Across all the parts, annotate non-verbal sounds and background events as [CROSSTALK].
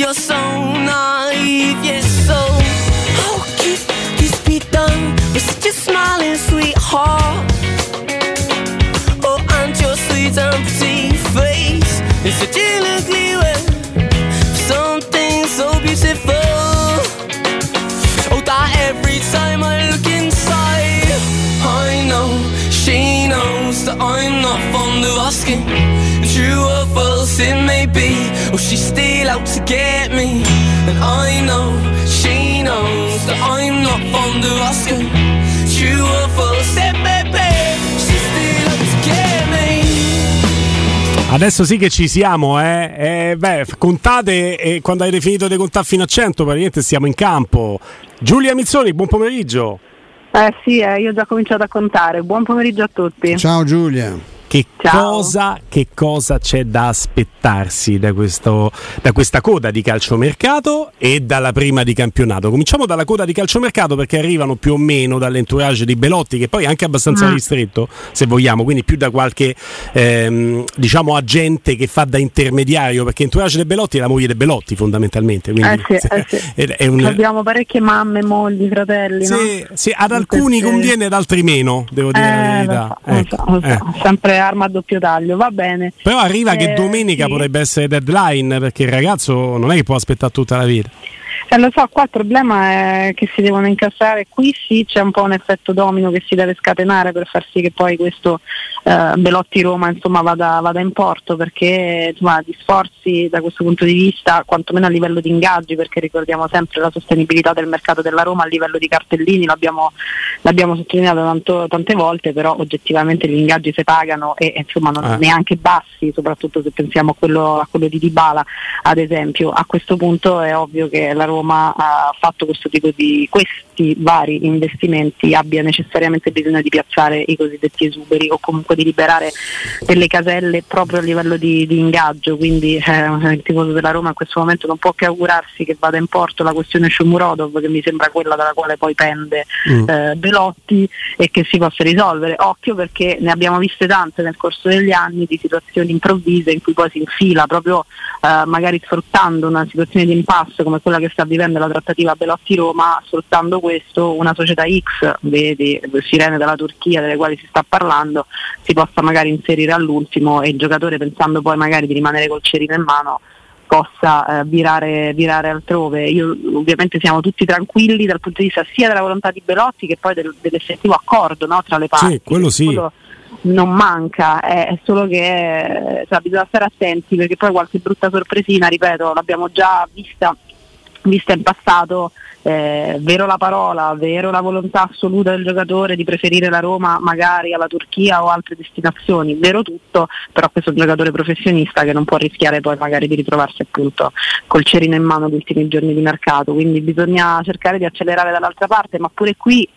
you're so naive, yes, so how could this be done with such a smiling sweetheart? Oh, and your sweet and pretty face is an ugly way. Something so beautiful. That I'm not fond of asking. True or false it may be, or she's still out to get me. And I know she knows that I'm not fond of asking. True or false it may be. Adesso sì che ci siamo, eh. Eh, beh, contate e quando avete finito di contare fino a 100, praticamente siamo in campo. Giulia Mizzoni, buon pomeriggio. Eh sì, eh, io ho già cominciato a contare. Buon pomeriggio a tutti. Ciao Giulia. Che cosa, che cosa c'è da aspettarsi da, questo, da questa coda di calciomercato e dalla prima di campionato? Cominciamo dalla coda di calciomercato perché arrivano più o meno dall'entourage di Belotti, che poi è anche abbastanza Mm. ristretto, se vogliamo, quindi più da qualche ehm, diciamo agente che fa da intermediario, perché entourage di Belotti è la moglie di Belotti fondamentalmente. Quindi, Eh sì, eh sì. [LAUGHS] è- un- Abbiamo parecchie mamme, mogli, fratelli. no? sì, sì, ad alcuni conviene, ad altri meno, devo dire la Eh, verità. so, lo Ecco, so, so. eh. Sempre arma a doppio taglio, va bene. Però arriva che Eh, domenica sì. potrebbe essere deadline perché il ragazzo non è che può aspettare tutta la vita. Eh, lo so, qua il problema è che si devono incassare. Qui sì c'è un po' un effetto domino che si deve scatenare per far sì che poi questo eh, Belotti Roma insomma, vada, vada in porto perché insomma, gli sforzi da questo punto di vista, quantomeno a livello di ingaggi, perché ricordiamo sempre la sostenibilità del mercato della Roma a livello di cartellini, l'abbiamo, l'abbiamo sottolineato tanto- tante volte, però oggettivamente gli ingaggi si pagano e e, insomma non Eh. neanche bassi, soprattutto se pensiamo a quello, a quello di Dybala ad esempio. A questo punto è ovvio che la Roma ha fatto questo tipo di questi vari investimenti abbia necessariamente bisogno di piazzare i cosiddetti esuberi o comunque di liberare delle caselle proprio a livello di, di ingaggio, quindi eh, il tifoso della Roma in questo momento non può che augurarsi che vada in porto la questione Shomurodov che mi sembra quella dalla quale poi pende Mm. eh, Belotti e che si possa risolvere. Occhio perché ne abbiamo viste tante nel corso degli anni di situazioni improvvise in cui poi si infila proprio eh, magari sfruttando una situazione di impasse come quella che sta vivendo la trattativa Belotti-Roma, sfruttando questo una società X, vedi, sirene della Turchia delle quali si sta parlando, si possa magari inserire all'ultimo e il giocatore pensando poi magari di rimanere col cerino in mano possa eh, virare, virare altrove. Io, ovviamente siamo tutti tranquilli dal punto di vista sia della volontà di Belotti che poi del- dell'effettivo accordo no, tra le parti. Sì, quello sì. Quello non manca, è, è solo che eh, cioè, bisogna stare attenti perché poi qualche brutta sorpresina, ripeto, l'abbiamo già vista, vista in passato, eh, vero la parola, vero la volontà assoluta del giocatore di preferire la Roma magari alla Turchia o altre destinazioni, vero tutto, però questo è un giocatore professionista che non può rischiare poi magari di ritrovarsi appunto col cerino in mano gli ultimi giorni di mercato, quindi bisogna cercare di accelerare dall'altra parte, ma pure qui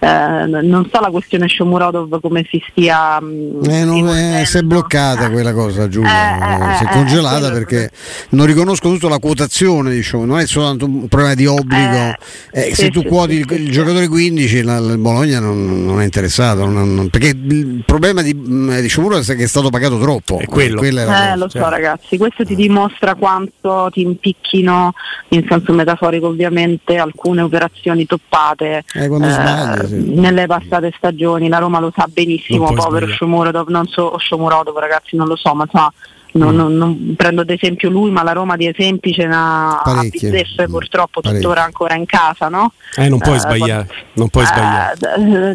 eh, non so la questione Shomurodov come si stia mm, Eh, non è- si è bloccata quella cosa Giulia, Eh, eh, si è eh, congelata quello- perché non riconosco tutto la quotazione diciamo, non è soltanto un problema di obbligo, Eh, Eh, sì, se tu sì, quoti sì, il, sì, il giocatore 15 la- il Bologna non, non è interessato, non- non- perché il problema di, mh, di Sciomuro è che è stato pagato troppo. È quello. Quella è la Eh, cosa. lo so cioè. ragazzi, questo ti dimostra quanto ti impicchino, in senso metaforico ovviamente, alcune operazioni toppate Eh, quando sbagli, sì. nelle passate stagioni, la Roma lo sa benissimo, Non povero. Shomurodov, non so Shomurodov ragazzi, non lo so, ma insomma, non, Mm. non- non prendo ad esempio lui, ma la Roma di esempi ce n'ha a bizzeffe Mm. purtroppo Parecchie. tuttora ancora in casa, no? Eh, non puoi Eh, sbagliare, non puoi Eh, sbagliare.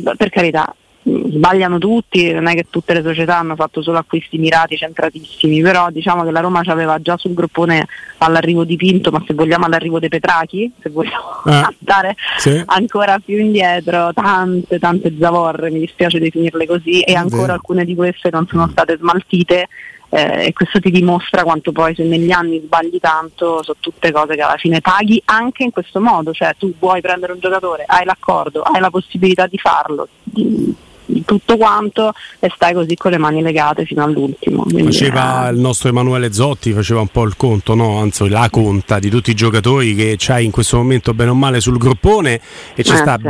d- per carità, sbagliano tutti, non è che tutte le società hanno fatto solo acquisti mirati, centratissimi, però diciamo che la Roma aveva già sul gruppone all'arrivo di Pinto, ma se vogliamo all'arrivo dei Petrachi, se vogliamo Eh, andare sì. ancora più indietro, tante, tante zavorre, mi dispiace definirle così, e ancora vero. alcune di queste non sono state smaltite. eh, e questo ti dimostra quanto poi se negli anni sbagli tanto sono tutte cose che alla fine paghi anche in questo modo, cioè tu vuoi prendere un giocatore, hai l'accordo, hai la possibilità di farlo, tutto quanto e stai così con le mani legate fino all'ultimo. Quindi, Faceva eh, il nostro Emanuele Zotti, faceva un po' il conto, no? anzi la conta di tutti i giocatori che c'hai in questo momento bene o male sul gruppone e c'è Eh, sta sì.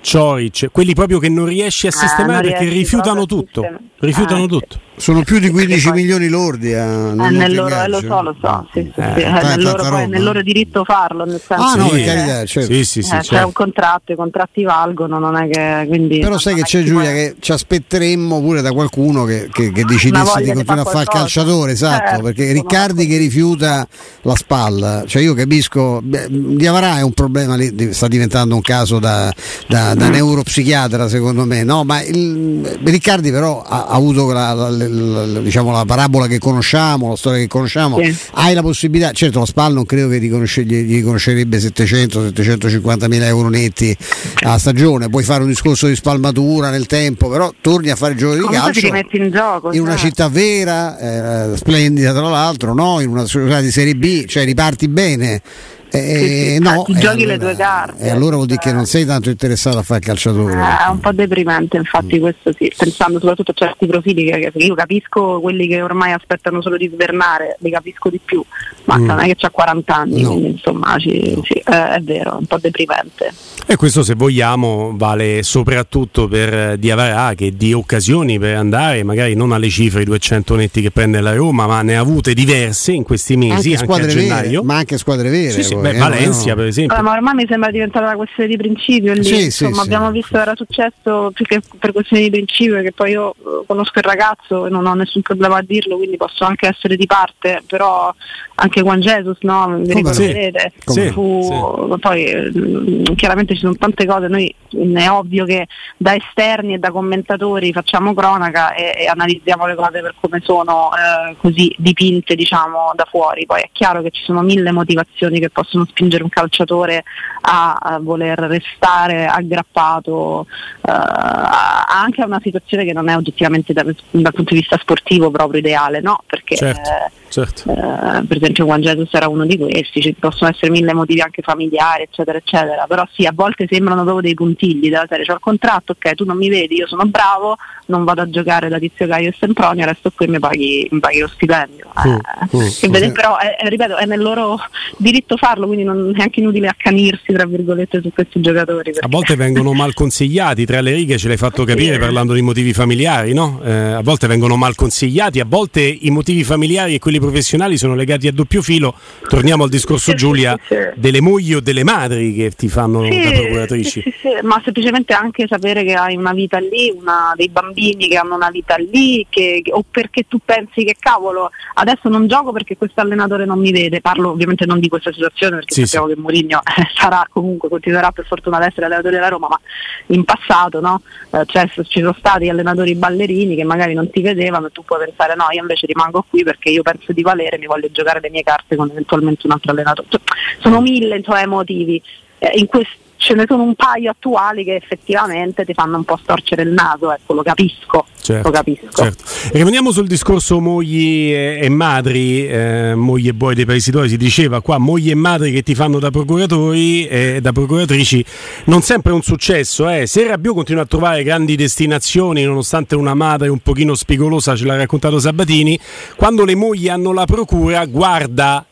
Cioric, quelli proprio che non riesci a Eh, sistemare non perché rifiutano tutto, rifiutano Eh, sì. tutto. Sono più di 15 poi, milioni lordi. A, eh, nel loro, eh, lo so, lo so, sì, sì, eh, sì. Eh, nel, loro, poi, nel, loro, diritto farlo. Nel senso ah, no, per carità, certo. sì, sì, sì, certo. C'è un contratto, i contratti valgono, non è che. Quindi, Però sai che c'è Giulia che ci aspetteremmo pure da qualcuno che, che, che decidesse di continuare a fare il calciatore, esatto, certo, perché Riccardi che rifiuta la spalla, cioè io capisco, Diavarà è un problema, sta diventando un caso da, da, da mm. neuropsichiatra secondo me, no? Ma il, Riccardi però ha, ha avuto la, la, diciamo, la, parabola che conosciamo, la storia che conosciamo, sì. hai la possibilità, certo la SPAL non credo che riconosce, gli, riconoscerebbe 700-750 mila euro netti a stagione, puoi fare un discorso di spalmatura nel tempo, però torni a fare il gioco di Comunque calcio in, gioco, in una certo. città vera, eh, splendida tra l'altro, no? in una società di Serie B, cioè riparti bene eh, sì, no, ti giochi allora, le due carte. E allora vuol dire che non sei tanto interessato a fare calciatore. Eh, è un po' deprimente, infatti, mm. questo sì, pensando soprattutto a certi profili che, che, io capisco quelli che ormai aspettano solo di svernare, li capisco di più, ma mm. non è che ha 40 anni, no. quindi insomma ci, no. sì, eh, è vero, è un po' deprimente. E questo se vogliamo vale soprattutto per Diavarà che di occasioni per andare, magari non alle cifre i 200 netti che prende la Roma, ma ne ha avute diverse in questi mesi, anche, anche a gennaio. Vere, ma anche squadre vere. Sì, sì, beh, eh, Valencia no. per esempio. Allora, ma ormai mi sembra diventata una questione di principio lì. Sì, Insomma, sì, abbiamo visto che era successo più che per questioni di principio, che poi io eh, conosco il ragazzo e non ho nessun problema a dirlo, quindi posso anche essere di parte, però anche Juan Jesus, no? Mi ricorderete. Sì, fu, poi mm, chiaramente ci sono tante cose, noi è ovvio che da esterni e da commentatori facciamo cronaca e, e analizziamo le cose per come sono eh, così dipinte diciamo da fuori. Poi è chiaro che ci sono mille motivazioni che possono spingere un calciatore a, a voler restare aggrappato uh, anche a una situazione che non è oggettivamente da, dal punto di vista sportivo proprio ideale, no? Perché certo, eh, certo. Eh, per esempio Juan Jesus era uno di questi, ci possono essere mille motivi anche familiari, eccetera, eccetera, però sì, a volte sembrano proprio dei puntigli della serie, c'ho il contratto, ok, tu non mi vedi, io sono bravo, non vado a giocare da Tizio Caio e Sempronio, resto qui e mi paghi, mi paghi lo stipendio. Mm, eh, mm, vede, però, è, ripeto, è nel loro diritto farlo, quindi non è anche inutile accanirsi, tra virgolette, su questi giocatori. Perché... A volte vengono [LAUGHS] mal consigliati, tra le righe ce l'hai fatto capire sì. parlando di motivi familiari, no? Eh, a volte vengono mal consigliati, a volte i motivi familiari e quelli professionali sono legati a doppio filo. Torniamo al discorso, sì, Giulia, sì, delle mogli o delle madri che ti fanno da procuratrici. Sì, sì, ma semplicemente anche sapere che hai una vita lì, una, dei bambini che hanno una vita lì, che, o perché tu pensi che cavolo, adesso non gioco perché questo allenatore non mi vede. Parlo ovviamente non di questa situazione perché sì, sappiamo sì. che Mourinho eh, sarà comunque, continuerà per fortuna ad essere allenatore della Roma, ma in passato no? eh, cioè, ci sono stati allenatori ballerini che magari non ti vedevano e tu puoi pensare no, io invece rimango qui perché io penso di valere, mi voglio giocare le mie carte con eventualmente un altro allenatore. Cioè, sono mille insomma, motivi. Eh, in questo ce ne sono un paio attuali che effettivamente ti fanno un po' storcere il naso, ecco, lo capisco. Certo, lo capisco. Certo. Rimaniamo sul discorso mogli e, madri, eh, mogli e buoi dei paesi si diceva qua mogli e madri che ti fanno da procuratori e da procuratrici, non sempre è un successo, eh. se Rabiot continua a trovare grandi destinazioni nonostante una madre un pochino spigolosa, ce l'ha raccontato Sabatini, quando le mogli hanno la procura guarda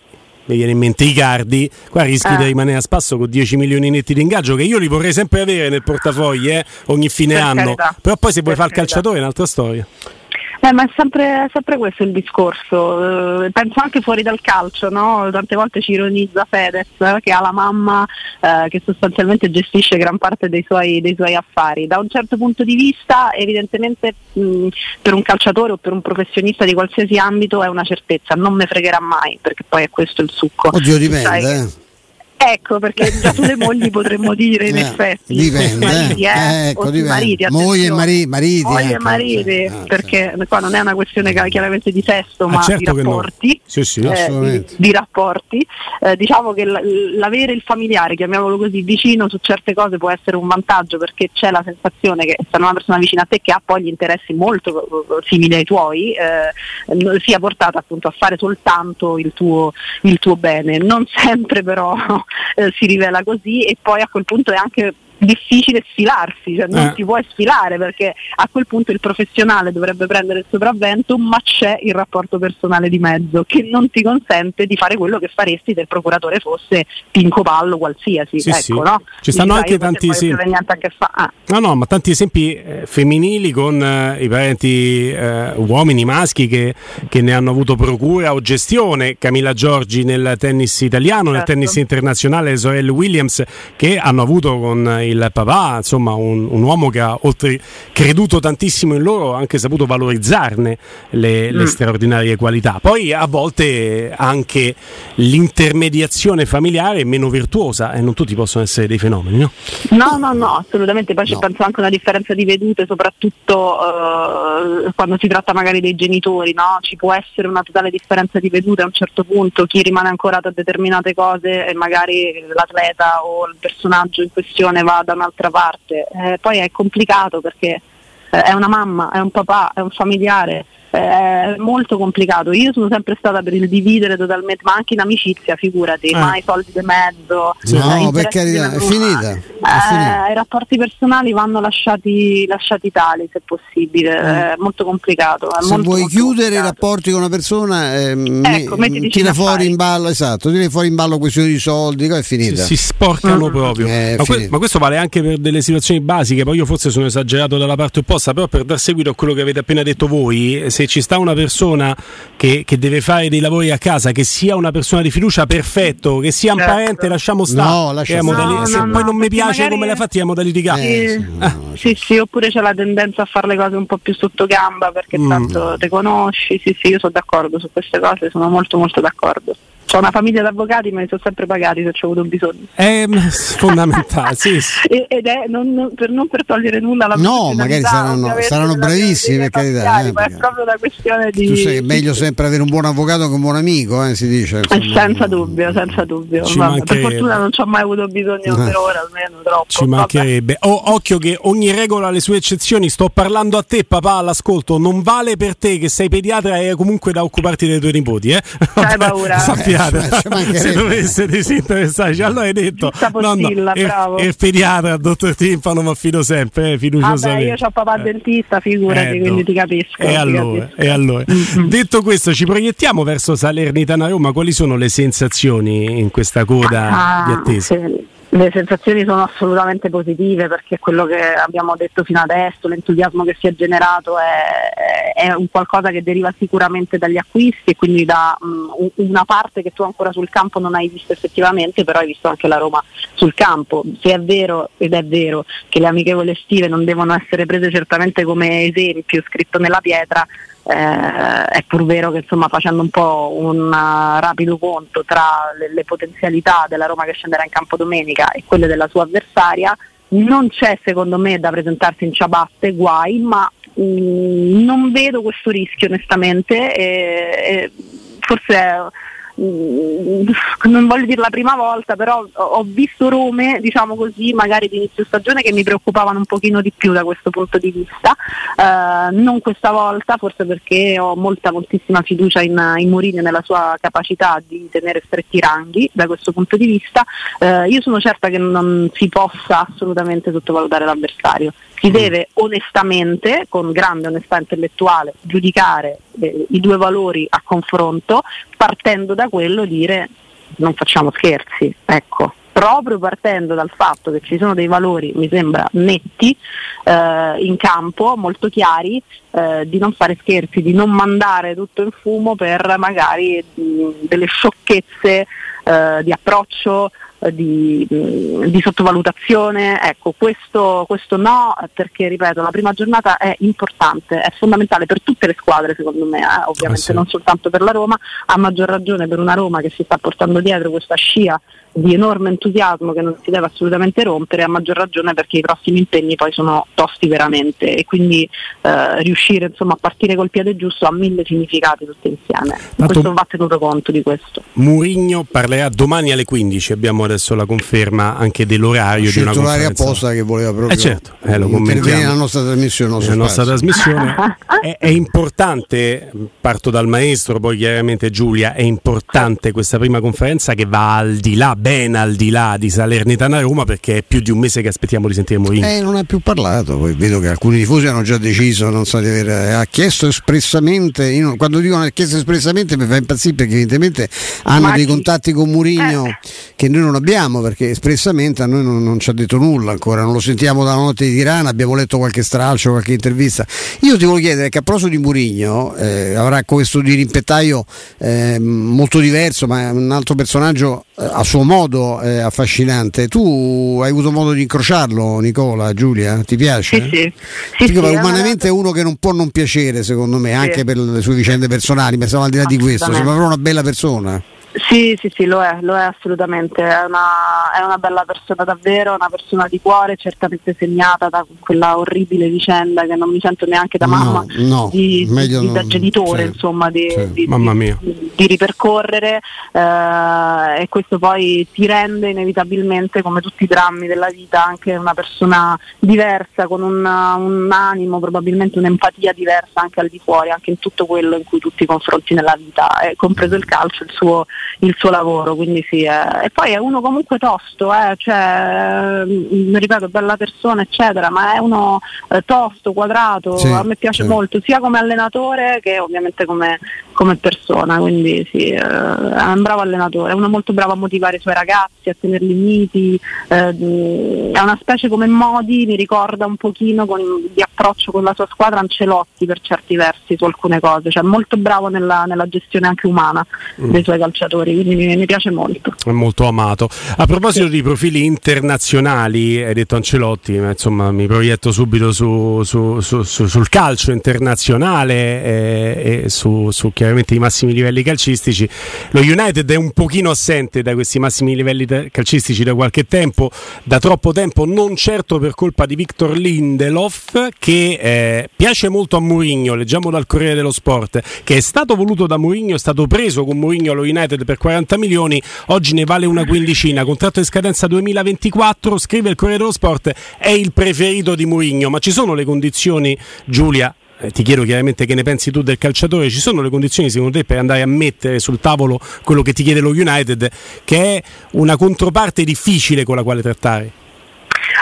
mi viene in mente Icardi, qua rischi ah. di rimanere a spasso con 10 milioni netti di ingaggio che io li vorrei sempre avere nel portafoglio eh, ogni fine per anno, carità. però poi se vuoi fare il calciatore è un'altra storia. Eh, ma è sempre, sempre, questo il discorso, eh, penso anche fuori dal calcio, no? tante volte ci ironizza Fedez eh, che ha la mamma eh, che sostanzialmente gestisce gran parte dei suoi, dei suoi, affari. Da un certo punto di vista evidentemente mh, per un calciatore o per un professionista di qualsiasi ambito è una certezza, non me fregherà mai perché poi è questo il succo. Oddio dipende. Ecco, perché già sulle mogli potremmo dire in eh, effetti. Dipende, mariti, eh? eh ecco, dipende. mariti, mogli e mariti, mariti, mogli e mariti ah, perché certo. qua non è una questione chiaramente di sesso, ah, ma certo di rapporti. No. Sì, sì, eh, di, di, rapporti. Eh, diciamo che l'avere il familiare, chiamiamolo così, vicino su certe cose può essere un vantaggio perché c'è la sensazione che se una persona vicina a te che ha poi gli interessi molto eh, simili ai tuoi, eh, sia portata appunto a fare soltanto il tuo, il tuo bene. Non sempre però eh, si rivela così e poi a quel punto è anche difficile sfilarsi, cioè non eh. ti puoi sfilare perché a quel punto il professionale dovrebbe prendere il sopravvento, ma c'è il rapporto personale di mezzo che non ti consente di fare quello che faresti se il procuratore fosse Pinco Pallo qualsiasi. Sì, ecco, sì. No? Ci stanno anche tanti esempi. Ah. No, no, ma tanti esempi eh, femminili con eh, i parenti eh, uomini, maschi che, che, ne hanno avuto procura o gestione. Camilla Giorgi nel tennis italiano, certo. nel tennis internazionale, Sorel Williams che hanno avuto con il papà, insomma un, un, uomo che ha oltre creduto tantissimo in loro, anche saputo valorizzarne le, mm. le straordinarie qualità. Poi a volte anche l'intermediazione familiare è meno virtuosa e non tutti possono essere dei fenomeni, no? No, no, no, assolutamente. Poi no. penso anche una differenza di vedute, soprattutto uh, quando si tratta magari dei genitori, no? Ci può essere una totale differenza di vedute a un certo punto, chi rimane ancorato a determinate cose e magari l'atleta o il personaggio in questione va da un'altra parte. Eh, poi è complicato perché eh, è una mamma, è un papà, è un familiare è molto complicato. Io sono sempre stata per il dividere totalmente, ma anche in amicizia, figurati, eh. mai soldi di mezzo. No, per carità, è finita. È finita. Eh, I rapporti personali vanno lasciati, lasciati tali se possibile, eh. è molto complicato. È se molto, vuoi molto chiudere i rapporti con una persona, ehm, ecco, tira fuori in ballo, esatto, tira fuori in ballo questioni di soldi, è finita. Si, si sporcano mm. proprio. Ma, que- ma, questo vale anche per delle situazioni basiche, poi io forse sono esagerato dalla parte opposta, però per dar seguito a quello che avete appena detto voi, se ci sta una persona che, che, deve fare dei lavori a casa, che sia una persona di fiducia, perfetto, che sia un certo. parente, lasciamo stare. No, lascia modali- no, se no, poi non mi piace come l'hai fatta, è modalità. Eh, sì, ah. sì, sì, oppure c'è la tendenza a fare le cose un po' più sotto gamba perché mm. tanto te conosci. Sì, sì, io sono d'accordo su queste cose, sono molto molto d'accordo. Ho una famiglia di avvocati, ma li sono sempre pagati se ci ho avuto bisogno. È [LAUGHS] fondamentale, sì. sì. [LAUGHS] Ed è non, non, per, non per togliere nulla alla No, magari saranno, saranno bravissimi, per carità. Eh, ma è proprio una questione di. Tu sai che è meglio sempre avere un buon avvocato che un buon amico, eh, si dice. Insomma, senza dubbio, senza dubbio. per fortuna non ci ho mai avuto bisogno eh. per ora, almeno troppo. Ci mancherebbe. Oh, occhio che ogni regola ha le sue eccezioni. Sto parlando a te, papà, all'ascolto. Non vale per te che sei pediatra e comunque da occuparti dei tuoi nipoti, eh? Hai paura. [LAUGHS] Sappi pediatra [LAUGHS] se dovesse disinteressarci allora hai detto. No, no, il, il pediatra il dottor Timpano mi affido sempre eh, fiduciosamente io ho papà eh. dentista figurati eh, quindi ti capisco e allora, e allora. Mm-hmm. detto questo ci proiettiamo verso Salernitana Roma quali sono le sensazioni in questa coda ah, di attesa? Sì le sensazioni sono assolutamente positive perché quello che abbiamo detto fino adesso, l'entusiasmo che si è generato è, è un qualcosa che deriva sicuramente dagli acquisti e quindi da um, una parte che tu ancora sul campo non hai visto effettivamente, però hai visto anche la Roma sul campo. Se è vero, ed è vero, che le amichevoli estive non devono essere prese certamente come esempio scritto nella pietra, eh, è pur vero che insomma, facendo un po' un uh, rapido conto tra le, le, potenzialità della Roma che scenderà in campo domenica e quelle della sua avversaria, non c'è secondo me da presentarsi in ciabatte, guai, ma mh, mm, non vedo questo rischio onestamente. E, e forse è, non voglio dire la prima volta, però ho visto Rome, diciamo così, magari di inizio stagione che mi preoccupavano un pochino di più da questo punto di vista. Uh, non questa volta, forse perché ho molta, moltissima fiducia in, in Mourinho nella sua capacità di tenere stretti i ranghi da questo punto di vista. Uh, io sono certa che non si possa assolutamente sottovalutare l'avversario. Si mm. deve onestamente, con grande onestà intellettuale, giudicare eh, i due valori a confronto, partendo da quello dire non facciamo scherzi, ecco, proprio partendo dal fatto che ci sono dei valori, mi sembra, netti eh, in campo, molto chiari, eh, di non fare scherzi, di non mandare tutto in fumo per magari mh, delle sciocchezze eh, di approccio, di, di, sottovalutazione. Ecco, questo, questo, no, perché ripeto, la prima giornata è importante, è fondamentale per tutte le squadre secondo me, eh, ovviamente eh sì. non soltanto per la Roma, a maggior ragione per una Roma che si sta portando dietro questa scia di enorme entusiasmo che non si deve assolutamente rompere, a maggior ragione perché i prossimi impegni poi sono tosti veramente e quindi eh, riuscire insomma, a partire col piede giusto ha mille significati tutti insieme. Tanto questo va tenuto conto di questo. Murigno parlerà parlerà domani alle 15. Abbiamo adesso la conferma anche dell'orario di una conferenza. apposta che voleva proprio eh certo, eh, lo nella nostra trasmissione. Nella nostra trasmissione [LAUGHS] è, è, importante, parto dal maestro, poi chiaramente Giulia, è importante questa prima conferenza che va al di là, ben al di là di Salernitana Roma perché è più di un mese che aspettiamo di sentire Mourinho. Eh, non ha più parlato, poi vedo che alcuni tifosi hanno già deciso, non so di aver, eh, ha chiesto espressamente, io, quando dicono ha chiesto espressamente mi fa impazzire perché evidentemente hanno Ma dei chi? contatti con Mourinho eh. che noi non abbiamo perché espressamente a noi non, non, ci ha detto nulla ancora, non lo sentiamo dalla notte di Tirana, abbiamo letto qualche stralcio, qualche intervista. Io ti voglio chiedere che a proposito di Mourinho eh, avrà questo dirimpettaio eh, molto diverso, ma è un altro personaggio eh, a suo modo eh, affascinante. Tu hai avuto modo di incrociarlo, Nicola, Giulia? Ti piace? Sì, sì. sì, sì umanamente è uno che non può non piacere, secondo me, anche per le sue vicende personali, ma siamo al di là di questo, sembra proprio una bella persona. Sì, sì, sì, lo è, lo è assolutamente, è una, è una, bella persona davvero, una persona di cuore, certamente segnata da quella orribile vicenda che non mi sento neanche da mamma, no, no, di, di, da genitore, sì, insomma, di, sì. di, di ripercorrere eh, e questo poi ti rende inevitabilmente, come tutti i drammi della vita, anche una persona diversa, con un, un animo, probabilmente un'empatia diversa anche al di fuori, anche in tutto quello in cui tu ti confronti nella vita, eh, compreso il calcio, il suo il suo lavoro, quindi sì. Eh. E poi è uno comunque tosto, eh, cioè, mh, mm, ripeto, bella persona, eccetera, ma è uno eh, tosto, quadrato, sì, a me piace sì. molto, sia come allenatore che ovviamente come, come persona, quindi sì, eh, è un bravo allenatore, è uno molto bravo a motivare i suoi ragazzi, a tenerli uniti, eh, è una specie come Modi, mi ricorda un pochino con, di approccio con la sua squadra Ancelotti per certi versi su alcune cose, cioè molto bravo nella, nella gestione anche umana mm. dei suoi calciatori, quindi mi, mi, piace molto. È molto amato. A proposito sì. di profili internazionali, hai detto Ancelotti, ma insomma mi proietto subito su, su, su, sul calcio internazionale e, e su, su chiaramente i massimi livelli calcistici. Lo United è un pochino assente da questi massimi livelli calcistici da qualche tempo, da troppo tempo, non certo per colpa di Victor Lindelof che eh, piace molto a Mourinho, leggiamo dal Corriere dello Sport, che è stato voluto da Mourinho, è stato preso con Mourinho allo United per 40 milioni, oggi ne vale una quindicina, contratto di scadenza 2024, scrive il Corriere dello Sport, è il preferito di Mourinho, ma ci sono le condizioni Giulia eh, ti chiedo chiaramente che ne pensi tu del calciatore, ci sono le condizioni secondo te per andare a mettere sul tavolo quello che ti chiede lo United, che è una controparte difficile con la quale trattare?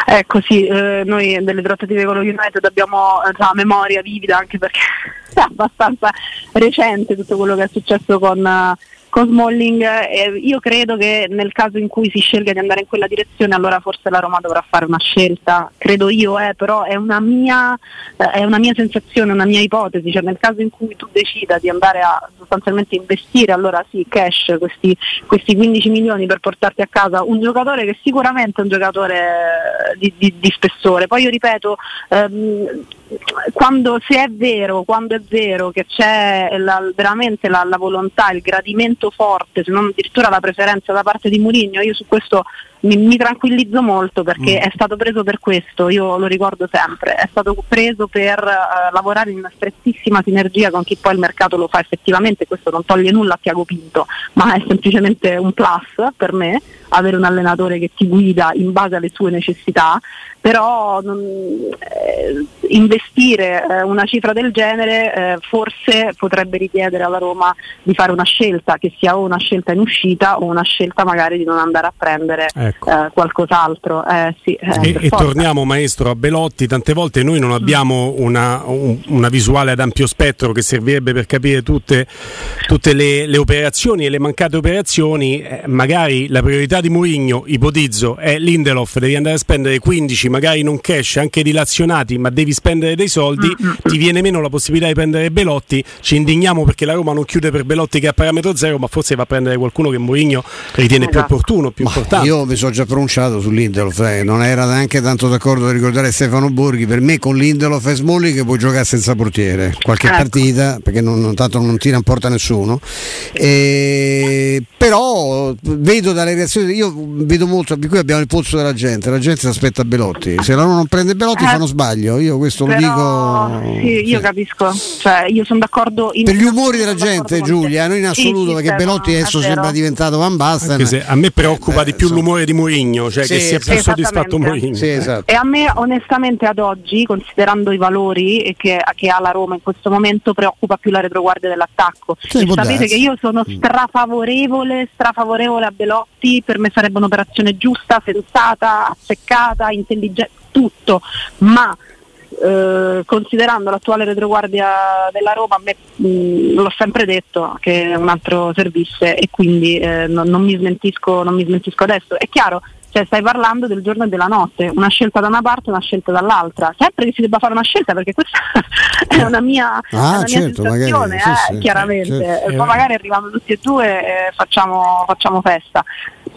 Ecco sì, eh, noi delle trattative con lo United abbiamo eh, la memoria vivida anche perché [LAUGHS] è abbastanza recente tutto quello che è successo con... Con Smalling eh, io credo che nel caso in cui si scelga di andare in quella direzione allora forse la Roma dovrà fare una scelta, credo io, eh, però è una, mia, eh, è una mia sensazione, una mia ipotesi, cioè nel caso in cui tu decida di andare a sostanzialmente investire allora sì, cash, questi, questi 15 milioni per portarti a casa un giocatore che sicuramente è un giocatore di, di, di spessore, poi io ripeto, ehm, quando se è vero, quando è vero che c'è la, veramente la, la, volontà, il gradimento forte, se non addirittura la preferenza da parte di Mourinho, io su questo mi, mi tranquillizzo molto perché mm. è stato preso per questo, io lo ricordo sempre, è stato preso per uh, lavorare in una strettissima sinergia con chi poi il mercato lo fa effettivamente, questo non toglie nulla a Tiago Pinto, ma è semplicemente un plus per me avere un allenatore che ti guida in base alle sue necessità, però non, eh, investire eh, una cifra del genere eh, forse potrebbe richiedere alla Roma di fare una scelta, che sia o una scelta in uscita o una scelta magari di non andare a prendere ecco. Eh, qualcos'altro. Eh, sì, eh, e, e torniamo maestro a Belotti, tante volte noi non abbiamo una, un, una, visuale ad ampio spettro che servirebbe per capire tutte, tutte le, le, operazioni e le mancate operazioni, magari la priorità di Mourinho, ipotizzo, è Lindelof, devi andare a spendere 15, magari non cash, anche dilazionati, ma devi spendere dei soldi, mm-hmm. ti viene meno la possibilità di prendere Belotti, ci indigniamo perché la Roma non chiude per Belotti che è a parametro zero, ma forse va a prendere qualcuno che Mourinho ritiene esatto. più opportuno, più ma importante. Io mi sono già pronunciato su Lindelof, eh. non era neanche tanto d'accordo di ricordare Stefano Borghi, per me con Lindelof e Smolli che può giocare senza portiere, qualche ecco. partita, perché non, non, tanto non tira in porta nessuno, e, però vedo dalle reazioni, io vedo molto, qui abbiamo il polso della gente, la gente si aspetta Belotti, se la non prende Belotti eh, fa uno sbaglio, io questo però, lo dico... Sì, io sì. capisco, cioè, io sono d'accordo... per gli umori della gente Giulia, noi in assoluto, sì, perché Belotti adesso sembra diventato Van Basten. a me preoccupa eh, di più l'umore di Mourinho, cioè sì, che sia più soddisfatto Mourinho. Sì, esatto. E a me onestamente ad oggi, considerando i valori che, che, ha la Roma in questo momento, preoccupa più la retroguardia dell'attacco. Sì, sapete che io sono mm. strafavorevole, strafavorevole a Belotti, per me sarebbe un'operazione giusta, sensata, azzeccata, intelligente, tutto, ma eh, considerando l'attuale retroguardia della Roma, me mh, l'ho sempre detto che è un altro servizio e quindi eh, non, non, mi smentisco, non mi smentisco adesso. È chiaro, cioè stai parlando del giorno e della notte, una scelta da una parte e una scelta dall'altra. Sempre che si debba fare una scelta, perché questa [LAUGHS] è una mia, ah, una certo, mia sensazione, magari, eh, sì, chiaramente. Certo. Poi magari arrivando tutti e due e facciamo, facciamo festa.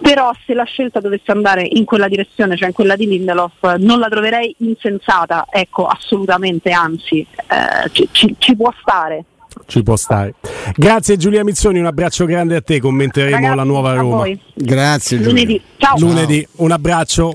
Però se la scelta dovesse andare in quella direzione, cioè in quella di Lindelof, non la troverei insensata, ecco, assolutamente, anzi, eh, ci, ci, ci può stare ci può stare. Grazie Giulia Mizzoni, un abbraccio grande a te, commenteremo Ragazzi, la nuova Roma. Grazie Giulia. Lunedì. Ciao. Lunedì, un abbraccio.